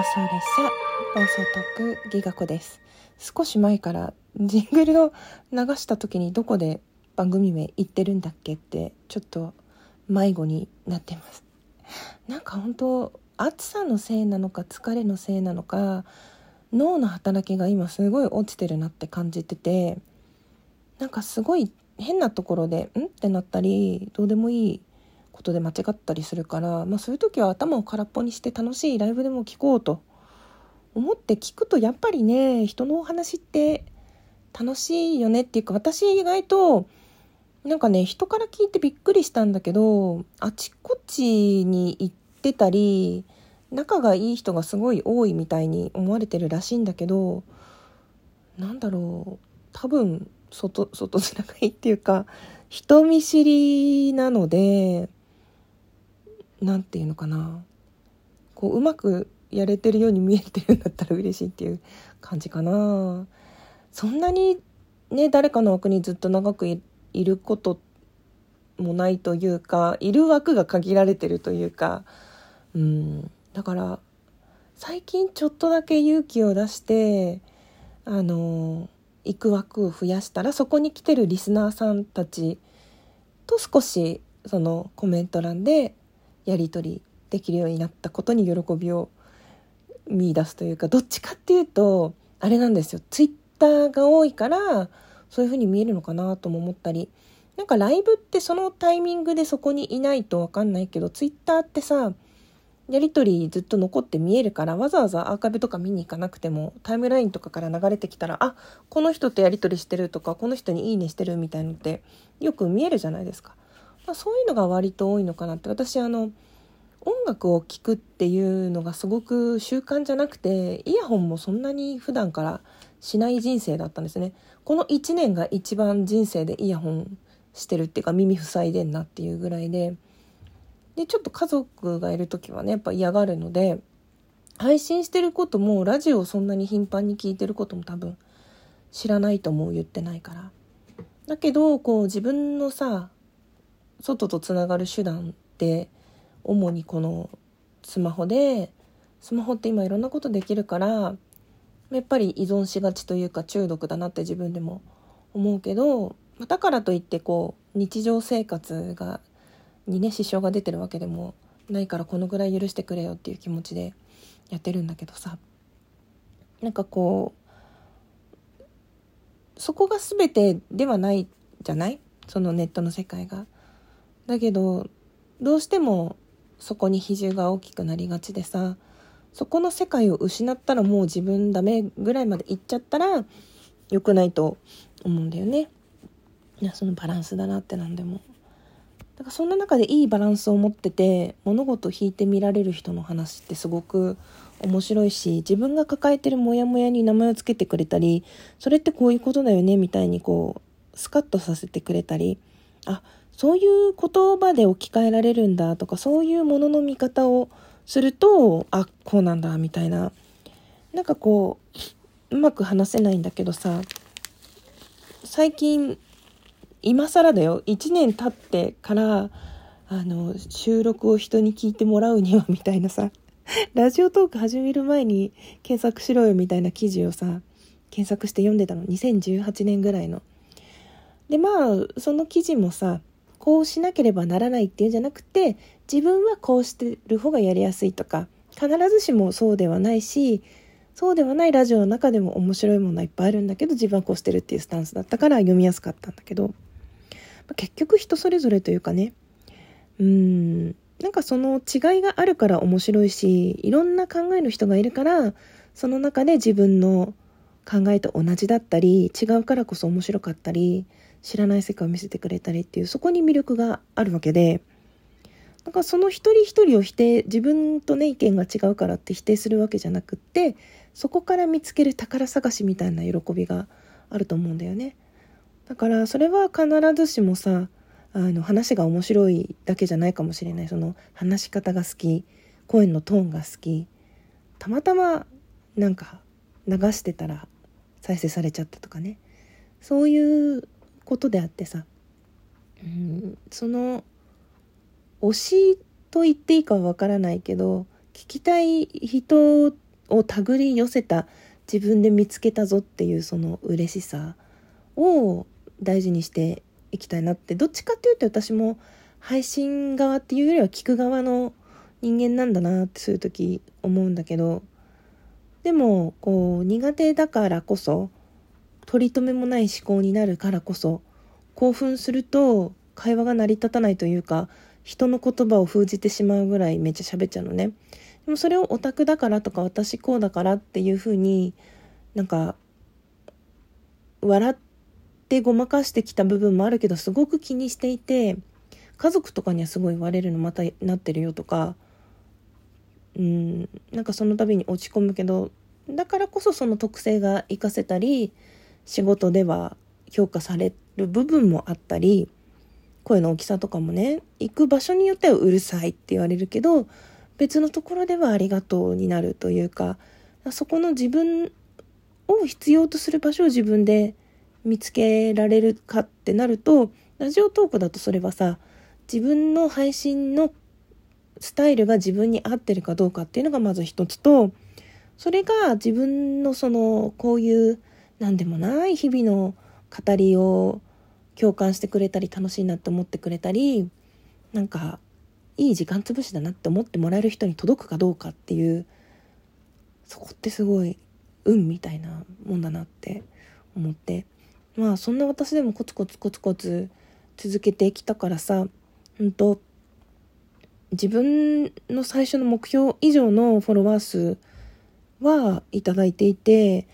放送列車放送特技学です少し前からジングルを流した時にどこで番組名言ってるんだっけってちょっと迷子になってますなんか本当暑さのせいなのか疲れのせいなのか脳の働きが今すごい落ちてるなって感じててなんかすごい変なところで「ん?」ってなったりどうでもいいことで間違ったりするから、まあ、そういう時は頭を空っぽにして楽しいライブでも聞こうと。思って聞くとやっぱりね人のお話って楽しいよねっていうか私意外となんかね人から聞いてびっくりしたんだけどあちこちに行ってたり仲がいい人がすごい多いみたいに思われてるらしいんだけどなんだろう多分外外つながりっていうか人見知りなので何て言うのかな。こううまくやれてるように見えてるんだったら嬉しいっていう感じかな。そんなにね誰かの枠にずっと長くいることもないというかいる枠が限られてるというか。うん。だから最近ちょっとだけ勇気を出してあの行く枠を増やしたらそこに来てるリスナーさんたちと少しそのコメント欄でやり取りできるようになったことに喜びを見出すというかどっちかっていうとあれなんですよツイッターが多いからそういう風に見えるのかなとも思ったりなんかライブってそのタイミングでそこにいないと分かんないけどツイッターってさやり取りずっと残って見えるからわざわざアーカイブとか見に行かなくてもタイムラインとかから流れてきたらあこの人とやり取りしてるとかこの人にいいねしてるみたいのってよく見えるじゃないですか。まあ、そういうのが割と多いのかなって。私あの音楽を聴くっていうのがすごく習慣じゃなくてイヤホンもそんなに普段からしない人生だったんですね。この1年が一番人生でイヤホンしてるっていうか耳塞いでんなっていうぐらいで。でちょっと家族がいる時はねやっぱ嫌がるので配信してることもラジオをそんなに頻繁に聞いてることも多分知らないと思う言ってないから。だけどこう自分のさ外とつながる手段って主にこのスマホでスマホって今いろんなことできるからやっぱり依存しがちというか中毒だなって自分でも思うけどだからといってこう日常生活がにね支障が出てるわけでもないからこのぐらい許してくれよっていう気持ちでやってるんだけどさなんかこうそこが全てではないじゃない？そのネットの世界が。だけどどうしてもそこに比重が大きくなりがちでさそこの世界を失ったらもう自分ダメぐらいまで行っちゃったら良くないと思うんだよね。いやそのバランスだなって何でも。だからそんな中でいいバランスを持ってて物事を引いて見られる人の話ってすごく面白いし自分が抱えてるモヤモヤに名前を付けてくれたりそれってこういうことだよねみたいにこうスカッとさせてくれたりあそういう言葉で置き換えられるんだとかそういうものの見方をするとあこうなんだみたいな。なんかこううまく話せないんだけどさ最近今更だよ。1年経ってからあの収録を人に聞いてもらうには みたいなさ。ラジオトーク始める前に検索しろよみたいな記事をさ検索して読んでたの。2018年ぐらいの。でまあその記事もさこうしなければならないっていうんじゃなくて自分はこうしてる方がやりやすいとか必ずしもそうではないしそうではないラジオの中でも面白いものはいっぱいあるんだけど自分はこうしてるっていうスタンスだったから読みやすかったんだけど結局人それぞれというかねうんなんかその違いがあるから面白いしいろんな考えの人がいるからその中で自分の考えと同じだったり違うからこそ面白かったり知らない世界を見せてくれたりっていうそこに魅力があるわけでなんかその一人一人を否定自分とね意見が違うからって否定するわけじゃなくってそこから見つける宝探しみたいな喜びがあると思うんだよね。だからそれは必ずしもさあの話が面白いだけじゃないかもしれない。その話し方が好き声のトーンが好きたまたまなんか流してたら再生されちゃったとかね。そういうことであってさ、うん、その推しと言っていいかはわからないけど聞きたい人を手繰り寄せた自分で見つけたぞっていうその嬉しさを大事にしていきたいなって。どっちかっていうと私も配信側っていうよりは聞く側の人間なんだなってそういう時思うんだけど。でもこう苦手だからこそ取り留めもない思考になるからこそ興奮すると会話が成り立たないというか人の言葉を封じてしまうぐらいめっちゃ喋っちゃうのね。でもそれをオタクだからとか私こうだからっていう風になんか笑ってごまかしてきた部分もあるけどすごく気にしていて家族とかにはすごい言われるのまたなってるよとかうんなんかその度に落ち込むけどだからこそその特性が活かせたり仕事では評価される部分もあったり声の大きさとかもね行く場所によってはうるさいって言われるけど別のところではありがとうになるというかそこの自分を必要とする場所を自分で見つけられるかってなるとラジオトークだとそれはさ自分の配信のスタイルが自分に合ってるかどうかっていうのがまず一つとそれが自分のそのこういう何でもない日々の語りを共感してくれたり楽しいなって思ってくれたりなんかいい時間潰しだなって思ってもらえる人に届くかどうかっていうそこってすごい運みたいなもんだなって思って。まあそんな私でもコツコツコツコツ続けてきたからさうんと自分の最初の目標以上のフォロワー数はいただいていて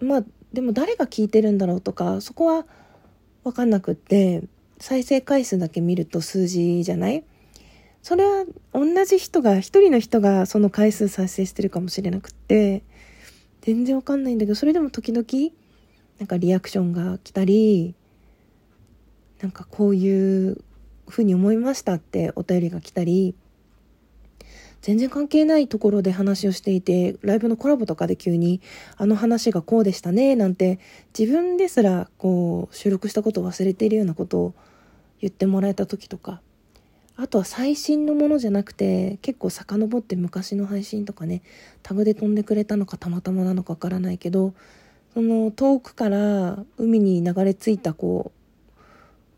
まあでも誰が聞いてるんだろうとかそこは分かんなくって再生回数だけ見ると数字じゃない？それは同じ人が一人の人がその回数再生してるかもしれなくって全然わかんないんだけどそれでも時々なんかリアクションが来たりなんかこういうふうに思いましたってお便りが来たり全然関係ないところで話をしていてライブのコラボとかで急にあの話がこうでしたねなんて自分ですらこう収録したことを忘れているようなことを言ってもらえた時とかあとは最新のものじゃなくて結構遡って昔の配信とかねタグで飛んでくれたのかたまたまなのかわからないけどその遠くから海に流れ着いたこ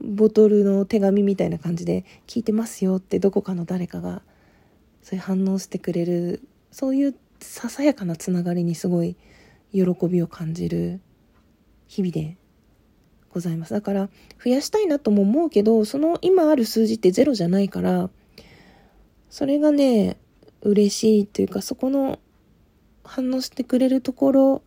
うボトルの手紙みたいな感じで聞いてますよってどこかの誰かがそういう反応してくれるそういうささやかなつながりにすごい喜びを感じる日々でございます。だから増やしたいなとも思うけどその今ある数字ってゼロじゃないからそれがね嬉しいというかそこの反応してくれるところ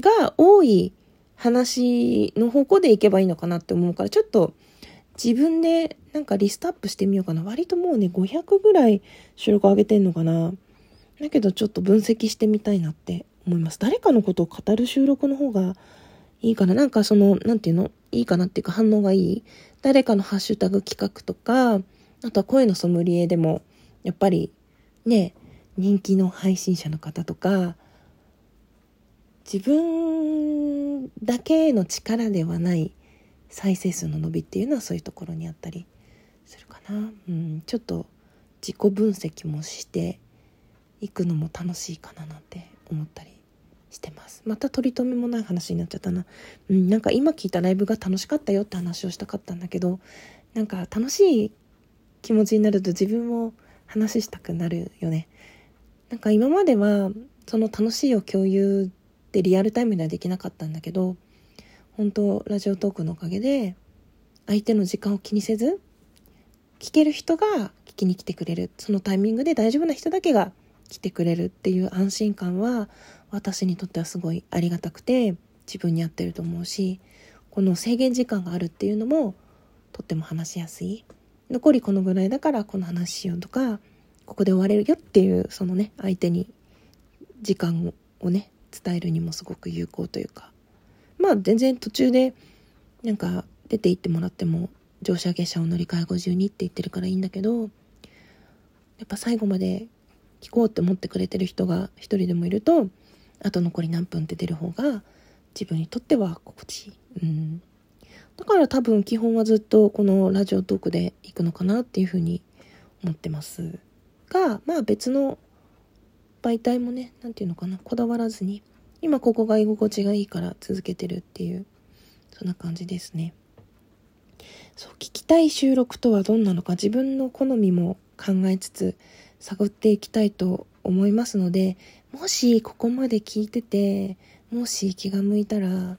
が多い話の方向でいけばいいのかなって思うからちょっと自分でなんかリストアップしてみようかな。割ともうね、500ぐらい収録上げてんのかな。だけどちょっと分析してみたいなって思います。誰かのことを語る収録の方がいいかな。なんかその、なんていうの？いいかなっていうか反応がいい。誰かのハッシュタグ企画とか、あとは声のソムリエでも、やっぱりね、人気の配信者の方とか、自分だけの力ではない再生数の伸びっていうのはそういうところにあったりするかな、うん、ちょっと自己分析もしていくのも楽しいかななんて思ったりしてます。また取り留めもない話になっちゃったな、うん、なんか今聞いたライブが楽しかったよって話をしたかったんだけどなんか楽しい気持ちになると自分も話したくなるよね。なんか今まではその楽しいを共有ってリアルタイムではできなかったんだけど本当ラジオトークのおかげで相手の時間を気にせず聞ける人が聞きに来てくれる。そのタイミングで大丈夫な人だけが来てくれるっていう安心感は私にとってはすごいありがたくて自分に合ってると思うしこの制限時間があるっていうのもとっても話しやすい。残りこのぐらいだからこの話しようとかここで終われるよっていうそのね相手に時間をね伝えるにもすごく有効というかまあ全然途中でなんか出て行ってもらっても乗車下車を乗り換え52って言ってるからいいんだけどやっぱ最後まで聞こうって思ってくれてる人が一人でもいるとあと残り何分って出る方が自分にとっては心地いい。うんだから多分基本はずっとこのラジオトークで行くのかなっていうふうに思ってますがまあ別の媒体もね何て言うのかなこだわらずに今ここが居心地がいいから続けてるっていうそんな感じですね。そう聞きたい収録とはどんなのか自分の好みも考えつつ探っていきたいと思いますのでもしここまで聞いててもし気が向いたら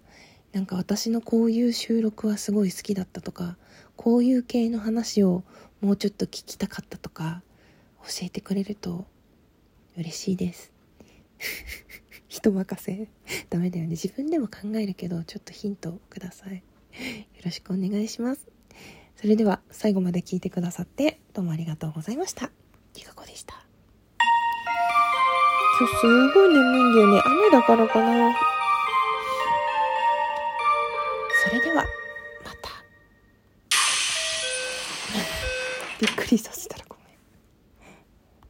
なんか私のこういう収録はすごい好きだったとかこういう系の話をもうちょっと聞きたかったとか教えてくれると嬉しいです。人任せ。ダメだよね。自分でも考えるけどちょっとヒントください。よろしくお願いします。それでは最後まで聞いてくださってどうもありがとうございました。りかこでした。今日すごい眠いんだよね。雨だからかな。それではまた。びっくりさせた